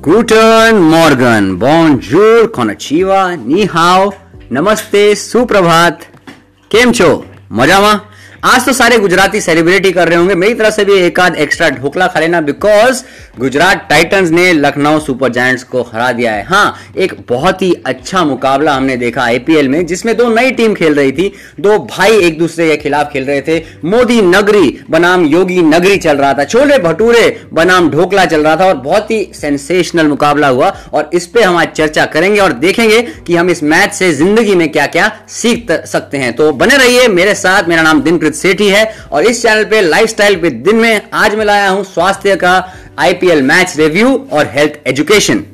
ગુટન Morgan બોન્જુર કોનચીવા નિહાવ નમસ્તે સુપ્રભાત કેમ છો મજામાં आज तो सारे गुजराती सेलिब्रिटी कर रहे होंगे। मेरी तरफ़ से भी एक आध एक्स्ट्रा ढोकला खा लेना बिकॉज़ गुजरात टाइटंस ने लखनऊ सुपर जायंट्स को हरा दिया है। हाँ एक बहुत ही अच्छा मुकाबला हमने देखा आईपीएल में, जिसमें दो नई टीम खेल रही थी। दो भाई एक दूसरे के खिलाफ खेल रहे थे। मोदी नगरी, बनाम योगी नगरी चल रहा था। छोले भटूरे, बनाम ढोकला चल रहा था और बहुत ही सेंसेशनल मुकाबला हुआ। और इस पे हम आज चर्चा करेंगे और देखेंगे कि हम इस मैच से ज़िंदगी में क्या क्या सीख सकते हैं। तो बने रहिए मेरे साथ। मेरा नाम दिनकृत सेठी है और इस चैनल पे लाइफस्टाइल विद दिन में आज मैं लाया हूँ स्वास्थ्य का आईपीएल मैच रिव्यू और हेल्थ एजुकेशन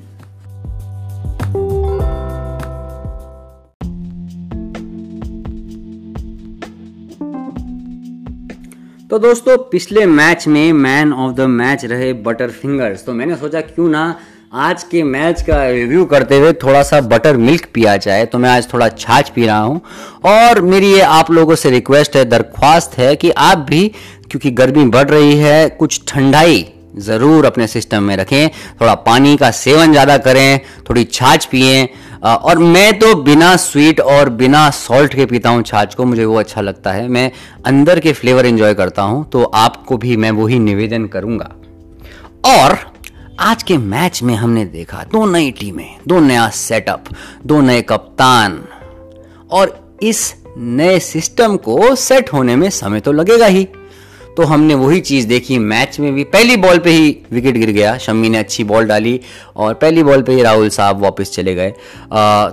तो दोस्तों, पिछले मैच में मैन ऑफ़ द मैच रहे बटर फिंगर्स तो मैंने सोचा क्यों ना आज के मैच का रिव्यू करते हुए थोड़ा सा बटर मिल्क पिया जाए तो मैं आज थोड़ा छाछ पी रहा हूँ। और मेरी ये आप लोगों से रिक्वेस्ट है, दरख्वास्त है कि आप भी, क्योंकि गर्मी बढ़ रही है, कुछ ठंडाई ज़रूर अपने सिस्टम में रखें, थोड़ा पानी का सेवन ज़्यादा करें, थोड़ी छाछ पिए। और मैं तो बिना स्वीट और बिना सॉल्ट के पीता हूँ छाछ को, मुझे वो अच्छा लगता है। मैं अंदर के फ्लेवर एंजॉय करता हूँ तो आपको भी मैं वही निवेदन करूँगा। और आज के मैच में हमने देखा दो नई टीमें, दो नया सेटअप दो नए कप्तान। और इस नए सिस्टम को सेट होने में समय तो लगेगा ही। तो हमने वही चीज़ देखी मैच में भी। पहली बॉल पे ही विकेट गिर गया। शम्मी ने अच्छी बॉल डाली और पहली बॉल पे ही राहुल साहब वापस चले गए।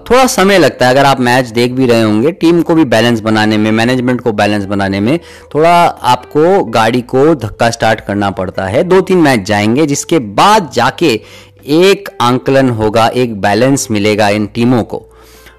थोड़ा समय लगता है। अगर आप मैच देख भी रहे होंगे, टीम को भी बैलेंस बनाने में, मैनेजमेंट को बैलेंस बनाने में थोड़ा आपको गाड़ी को धक्का स्टार्ट करना पड़ता है। दो तीन मैच जाएँगे, जिसके बाद जाके एक आंकलन होगा, एक बैलेंस मिलेगा इन टीमों को।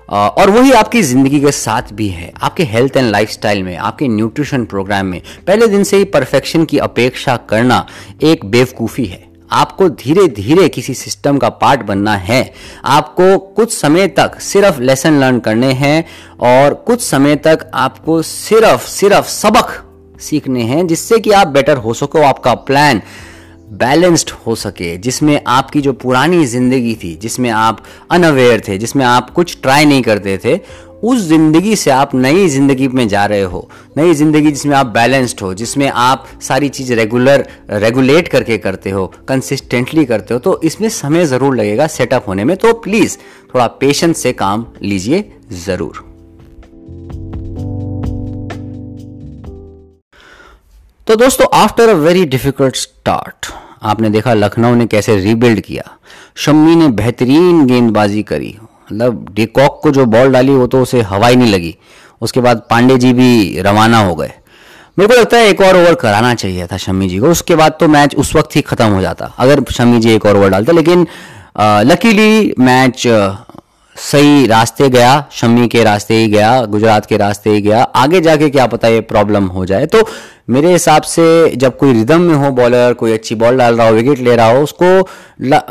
और वही आपकी ज़िंदगी के साथ भी है। आपके हेल्थ एंड लाइफस्टाइल में, आपके न्यूट्रिशन प्रोग्राम में, पहले दिन से ही परफेक्शन की अपेक्षा करना एक बेवकूफ़ी है। आपको धीरे धीरे किसी सिस्टम का पार्ट बनना है। आपको कुछ समय तक सिर्फ़ लेसन लर्न करने हैं और कुछ समय तक आपको सिर्फ़ सिर्फ़ सबक सीखने हैं, जिससे कि आप बेटर हो सको, आपका प्लान बैलेंस्ड हो सके, जिसमें आपकी जो पुरानी ज़िंदगी थी, जिसमें आप अनअवेयर थे, जिसमें आप कुछ ट्राई नहीं करते थे, उस ज़िंदगी से आप नई ज़िंदगी में जा रहे हो। नई ज़िंदगी जिसमें आप बैलेंस्ड हो, जिसमें आप सारी चीज़ रेगुलर, रेगुलेट करके करते हो कंसिस्टेंटली करते हो तो इसमें समय ज़रूर लगेगा सेटअप होने में। तो प्लीज़, थोड़ा पेशेंस से काम लीजिए ज़रूर। तो दोस्तों after a very difficult start आपने देखा लखनऊ ने कैसे रीबिल्ड किया। शम्मी ने बेहतरीन गेंदबाजी करी। मतलब डिकॉक को जो बॉल डाली, वो तो उसे हवाई नहीं लगी। उसके बाद पांडे जी भी रवाना हो गए। मेरे को लगता है एक और ओवर कराना चाहिए था शम्मी जी को। उसके बाद तो मैच उस वक्त ही खत्म हो जाता। अगर शम्मी जी एक और ओवर डालते, लेकिन लकीली मैच सही रास्ते गया शम्मी के रास्ते ही गया, गुजरात के रास्ते ही गया, आगे जाके क्या पता ये प्रॉब्लम हो जाए। तो मेरे हिसाब से जब कोई रिदम में हो बॉलर कोई अच्छी बॉल डाल रहा हो विकेट ले रहा हो, उसको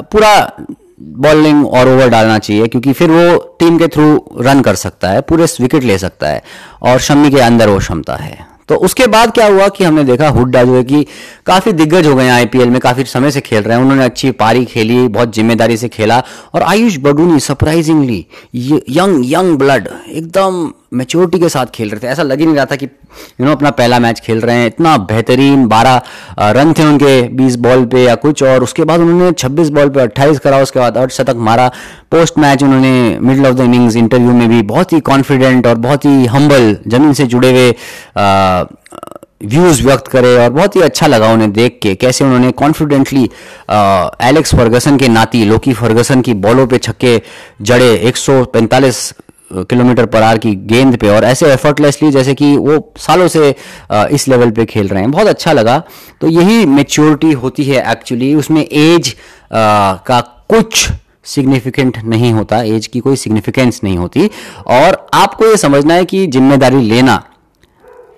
पूरा बॉलिंग और ओवर डालना चाहिए, क्योंकि फिर वो टीम के थ्रू रन कर सकता है, पूरे विकेट ले सकता है, और शम्मी के अंदर वो क्षमता है। तो उसके बाद क्या हुआ कि हमने देखा हुड्डा जो है कि काफ़ी दिग्गज हो गए हैं आईपीएल में, काफ़ी समय से खेल रहे हैं। उन्होंने अच्छी पारी खेली, बहुत ज़िम्मेदारी से खेला। और Ayush Badoni surprisingly young young blood एकदम मेच्योरिटी के साथ खेल रहे थे। ऐसा लग ही नहीं रहा था कि यू नो अपना पहला मैच खेल रहे हैं। इतना बेहतरीन बारह रन थे उनके बीस बॉल पे या कुछ, और उसके बाद उन्होंने छब्बीस बॉल पे अट्ठाईस करा, उसके बाद अर्धशतक मारा। पोस्ट मैच उन्होंने middle of the innings interview में भी बहुत ही कॉन्फिडेंट और बहुत ही हम्बल ज़मीन से जुड़े हुए व्यूज़ व्यक्त करे और बहुत ही अच्छा लगा उन्हें देख के, कैसे उन्होंने कॉन्फिडेंटली एलेक्स फर्गसन के नाती लोकी फर्गसन की बॉलों पे छक्के जड़े 145 किलोमीटर पर आर की गेंद पे और ऐसे एफर्टलेसली जैसे कि वो सालों से इस लेवल पे खेल रहे हैं। बहुत अच्छा लगा। तो यही मेच्योरिटी होती है एक्चुअली उसमें एज का कुछ सिग्निफिकेंट नहीं होता। एज की कोई सिग्निफिकेंस नहीं होती। और आपको ये समझना है कि ज़िम्मेदारी लेना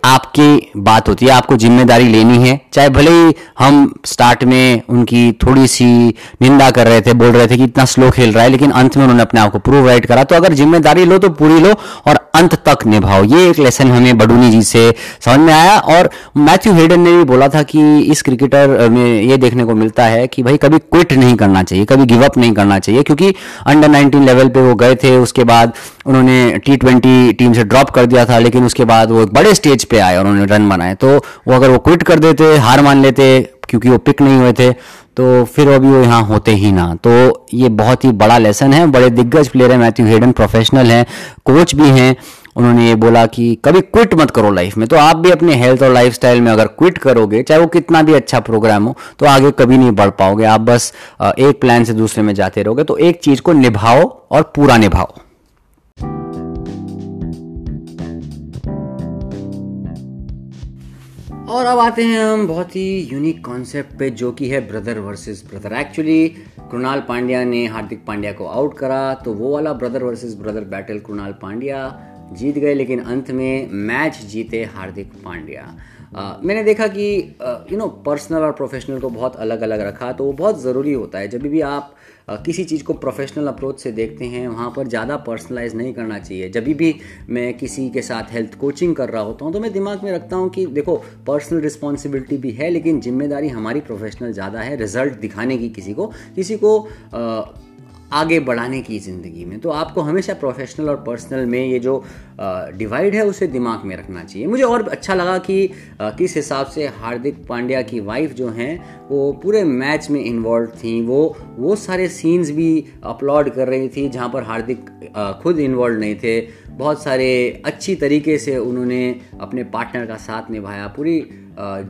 आपकी बात होती है, आपको ज़िम्मेदारी लेनी है। चाहे भले ही हम स्टार्ट में उनकी थोड़ी सी निंदा कर रहे थे, बोल रहे थे कि इतना स्लो खेल रहा है, लेकिन अंत में उन्होंने अपने आप को प्रूव राइट करा तो अगर ज़िम्मेदारी लो तो पूरी लो और अंत तक निभाओ। ये एक लेसन हमें बडूनी जी से समझ में आया और मैथ्यू हेडन ने भी बोला था कि इस क्रिकेटर में ये देखने को मिलता है कि भाई कभी क्विट नहीं करना चाहिए, कभी गिव अप नहीं करना चाहिए, क्योंकि अंडर 19 लेवल पे वो गए थे, उसके बाद उन्होंने टी ट्वेंटी टीम से ड्रॉप कर दिया था, लेकिन उसके बाद वो एक बड़े स्टेज पे आए और उन्होंने रन बनाए। तो वो अगर वो क्विट कर देते, हार मान लेते, क्योंकि वो पिक नहीं हुए थे तो फिर अभी वो यहाँ होते ही ना। तो ये बहुत ही बड़ा लेसन है, बड़े दिग्गज प्लेयर है मैथ्यू हेडन प्रोफेशनल हैं कोच भी हैं। उन्होंने ये बोला कि कभी क्विट मत करो लाइफ में। तो आप भी अपने हेल्थ और लाइफस्टाइल में अगर क्विट करोगे, चाहे वो कितना भी अच्छा प्रोग्राम हो तो आगे कभी नहीं बढ़ पाओगे। आप बस एक प्लान से दूसरे में जाते रहोगे। तो एक चीज़ को निभाओ और पूरा निभाओ। और अब आते हैं हम बहुत ही यूनिक कॉन्सेप्ट पे, जो कि है brother versus brother actually Krunal Pandya ने हार्दिक पांड्या को आउट करा तो वो वाला brother versus brother battle Krunal Pandya जीत गए, लेकिन अंत में मैच जीते हार्दिक पांड्या। मैंने देखा कि यू नो पर्सनल और प्रोफेशनल को बहुत अलग अलग रखा तो वो बहुत ज़रूरी होता है। जब भी आप किसी चीज़ को प्रोफेशनल अप्रोच से देखते हैं वहाँ पर ज़्यादा पर्सनलाइज नहीं करना चाहिए। जब भी मैं किसी के साथ हेल्थ कोचिंग कर रहा होता हूँ तो मैं दिमाग में रखता हूँ कि देखो पर्सनल रिस्पॉन्सिबिलिटी भी है लेकिन ज़िम्मेदारी हमारी प्रोफेशनल ज़्यादा है रिज़ल्ट दिखाने की किसी को किसी को आ, आगे बढ़ाने की ज़िंदगी में। तो आपको हमेशा प्रोफेशनल और पर्सनल में ये जो डिवाइड है, उसे दिमाग में रखना चाहिए। मुझे और अच्छा लगा कि किस हिसाब से हार्दिक पांड्या की वाइफ जो हैं वो पूरे मैच में इन्वॉल्व थी। वो वो सारे सीन्स भी अपलोड कर रही थी जहाँ पर हार्दिक खुद इन्वॉल्व नहीं थे। बहुत सारे अच्छी तरीके से उन्होंने अपने पार्टनर का साथ निभाया। पूरी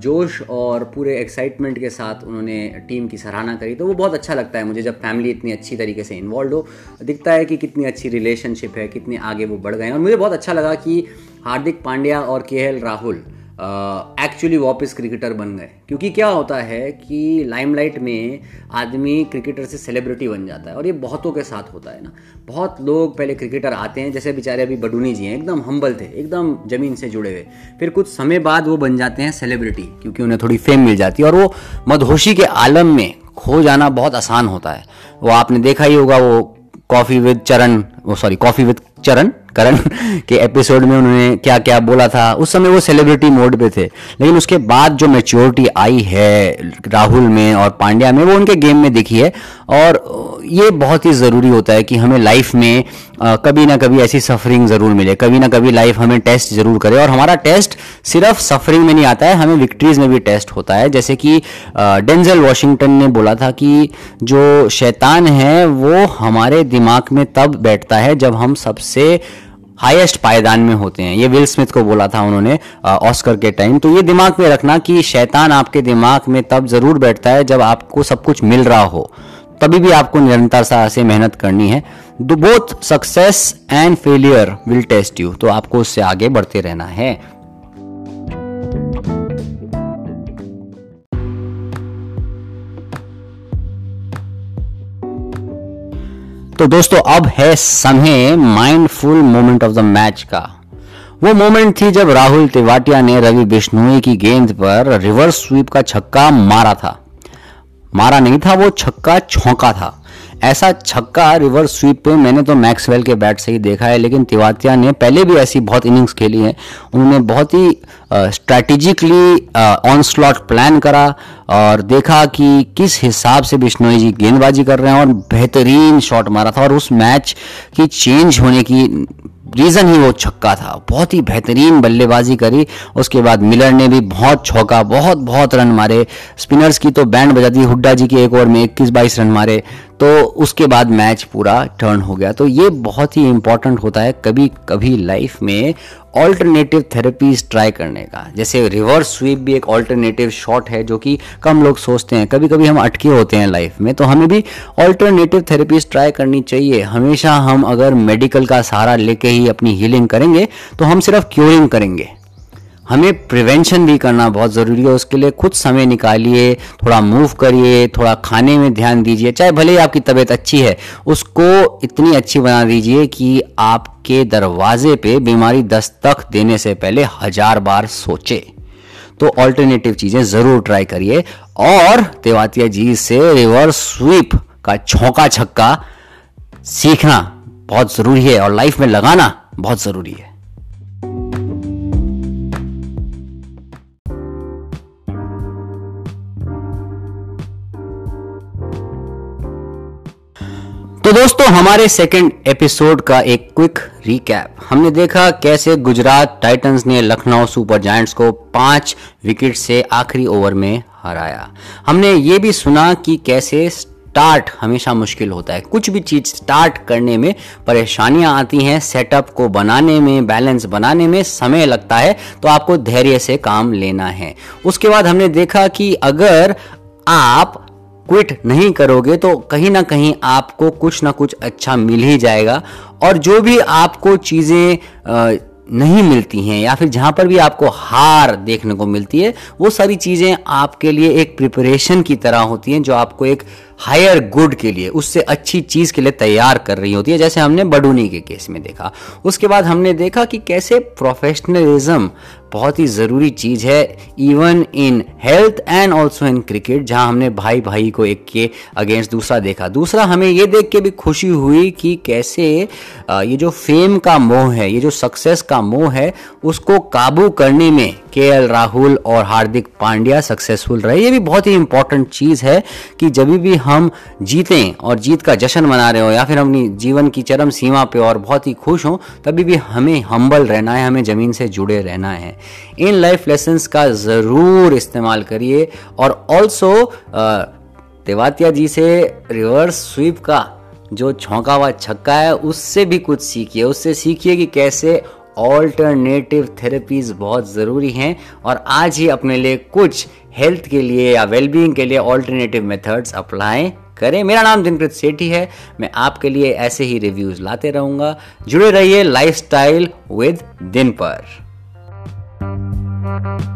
जोश और पूरे एक्साइटमेंट के साथ उन्होंने टीम की सराहना करी। तो वो बहुत अच्छा लगता है मुझे जब फैमिली इतनी अच्छी तरीके से इन्वॉल्व हो। दिखता है कि कितनी अच्छी रिलेशनशिप है, कितने आगे वो बढ़ गए हैं। और मुझे बहुत अच्छा लगा कि हार्दिक पांड्या और के राहुल एक्चुअली वापस क्रिकेटर बन गए। क्योंकि क्या होता है कि लाइमलाइट में आदमी क्रिकेटर से सेलिब्रिटी बन जाता है और ये बहुतों के साथ होता है ना। बहुत लोग पहले क्रिकेटर आते हैं, जैसे बेचारे अभी बडूनी जी हैं, एकदम हम्बल थे, एकदम ज़मीन से जुड़े हुए। फिर कुछ समय बाद वो बन जाते हैं सेलिब्रिटी क्योंकि उन्हें थोड़ी फेम मिल जाती है। और वो मदहोशी के आलम में खो जाना बहुत आसान होता है। वो आपने देखा ही होगा, वो कॉफ़ी विद चरण, वो सॉरी कॉफ़ी विद चरण करण के एपिसोड में उन्होंने क्या क्या बोला था। उस समय वो सेलिब्रिटी मोड पे थे। लेकिन उसके बाद जो मेच्योरिटी आई है राहुल में और पांड्या में, वो उनके गेम में दिखी है। और ये बहुत ही ज़रूरी होता है कि हमें लाइफ में कभी ना कभी ऐसी सफरिंग ज़रूर मिले। कभी ना कभी लाइफ हमें टेस्ट ज़रूर करे। और हमारा टेस्ट सिर्फ़ सफरिंग में नहीं आता है, हमें विक्ट्रीज में भी टेस्ट होता है। जैसे कि डेंजल वॉशिंगटन ने बोला था कि जो शैतान है, वो हमारे दिमाग में तब बैठता है जब हम सबसे हाईएस्ट पायदान में होते हैं। ये विल स्मिथ को बोला था उन्होंने ऑस्कर के टाइम। तो ये दिमाग में रखना कि शैतान आपके दिमाग में तब ज़रूर बैठता है जब आपको सब कुछ मिल रहा हो। तभी भी आपको निरंतरता से मेहनत करनी है। दो both success and failure will test you तो आपको उससे आगे बढ़ते रहना है। तो दोस्तों, अब है समय mindful moment of the match का। वो मोमेंट थी जब राहुल तिवाटिया ने रवि बिश्नोई की गेंद पर रिवर्स स्वीप का छक्का मारा था। मारा नहीं था, वो छक्का छौका था। ऐसा छक्का रिवर्स स्वीप पे, मैंने तो मैक्सवेल के बैट से ही देखा है, लेकिन तिवातिया ने पहले भी ऐसी बहुत इनिंग्स खेली हैं। उन्होंने बहुत ही स्ट्रैटेजिकली ऑन स्लॉट प्लान करा और देखा कि किस हिसाब से बिश्नोई जी गेंदबाजी कर रहे हैं और बेहतरीन शॉट मारा था और उस मैच की चेंज होने की रीज़न ही वो छक्का था। बहुत ही बेहतरीन बल्लेबाजी करी। उसके बाद मिलर ने भी बहुत छौका, बहुत बहुत रन मारे। स्पिनर्स की तो बैंड बजा दी हुड्डा जी के एक ओवर में इक्कीस बाईस रन मारे। तो उसके बाद मैच पूरा टर्न हो गया। तो ये बहुत ही इंपॉर्टेंट होता है कभी कभी लाइफ में ऑल्टरनेटिव थेरेपीज ट्राई करने का। जैसे रिवर्स स्वीप भी एक ऑल्टरनेटिव शॉट है जो कि कम लोग सोचते हैं। कभी कभी हम अटके होते हैं लाइफ में तो हमें भी ऑल्टरनेटिव थेरेपीज ट्राई करनी चाहिए। हमेशा हम अगर मेडिकल का सहारा लेके ही अपनी हीलिंग करेंगे तो हम सिर्फ़ क्योरिंग करेंगे। हमें प्रिवेंशन भी करना बहुत ज़रूरी है, उसके लिए खुद समय निकालिए, थोड़ा मूव करिए, थोड़ा खाने में ध्यान दीजिए, चाहे भले ही आपकी तबीयत अच्छी है, उसको इतनी अच्छी बना दीजिए कि आपके दरवाजे पे बीमारी दस्तक देने से पहले हज़ार बार सोचे। तो ऑल्टरनेटिव चीज़ें ज़रूर ट्राई करिए और तेवातिया जी से रिवर्स स्वीप का छौका छक्का सीखना बहुत ज़रूरी है और लाइफ में लगाना बहुत ज़रूरी है। तो दोस्तों, हमारे सेकंड एपिसोड का एक क्विक रिकैप हमने देखा कैसे गुजरात टाइटंस ने लखनऊ सुपर जायंट्स को पाँच विकेट से आखिरी ओवर में हराया। हमने ये भी सुना कि कैसे स्टार्ट हमेशा मुश्किल होता है। कुछ भी चीज़ स्टार्ट करने में परेशानियाँ आती हैं सेटअप को बनाने में बैलेंस बनाने में समय लगता है तो आपको धैर्य से काम लेना है। उसके बाद हमने देखा कि अगर आप क्विट नहीं करोगे तो कहीं ना कहीं आपको कुछ ना कुछ अच्छा मिल ही जाएगा। और जो भी आपको चीज़ें नहीं मिलती हैं, या फिर जहाँ पर भी आपको हार देखने को मिलती है, वो सारी चीज़ें आपके लिए एक प्रिपरेशन की तरह होती हैं, जो आपको एक हायर गुड के लिए, उससे अच्छी चीज़ के लिए तैयार कर रही होती है। जैसे हमने बडूनी के केस में देखा। उसके बाद हमने देखा कि कैसे प्रोफेशनलिज्म बहुत ही ज़रूरी चीज़ है even in health and also in cricket जहाँ हमने भाई भाई को एक के अगेंस्ट दूसरा देखा। दूसरा हमें ये देख के भी खुशी हुई कि कैसे ये जो फेम का मोह है, ये जो सक्सेस का मोह है, उसको काबू करने में के एल राहुल और हार्दिक पांड्या सक्सेसफुल रहे। ये भी बहुत ही इंपॉर्टेंट चीज़ है कि जब भी हम जीतें और जीत का जश्न मना रहे हो या फिर अपनी जीवन की चरम सीमा पे और बहुत ही खुश हो, तभी भी हमें हम्बल रहना है, हमें ज़मीन से जुड़े रहना है। इन लाइफ लेसन्स का ज़रूर इस्तेमाल करिए और ऑल्सो तेवातिया जी से रिवर्स स्वीप का जो छौका हुआ छक्का है, उससे भी कुछ सीखिए। उससे सीखिए कि कैसे ऑल्टरनेटिव थेरेपीज बहुत ज़रूरी हैं और आज ही अपने लिए कुछ हेल्थ के लिए या वेलबींग के लिए ऑल्टरनेटिव मेथड्स अप्लाई करें। मेरा नाम दिनकृत सेठी है। मैं आपके लिए ऐसे ही रिव्यूज़ लाते रहूँगा। जुड़े रहिए लाइफस्टाइल विद दिन पर। Thank you.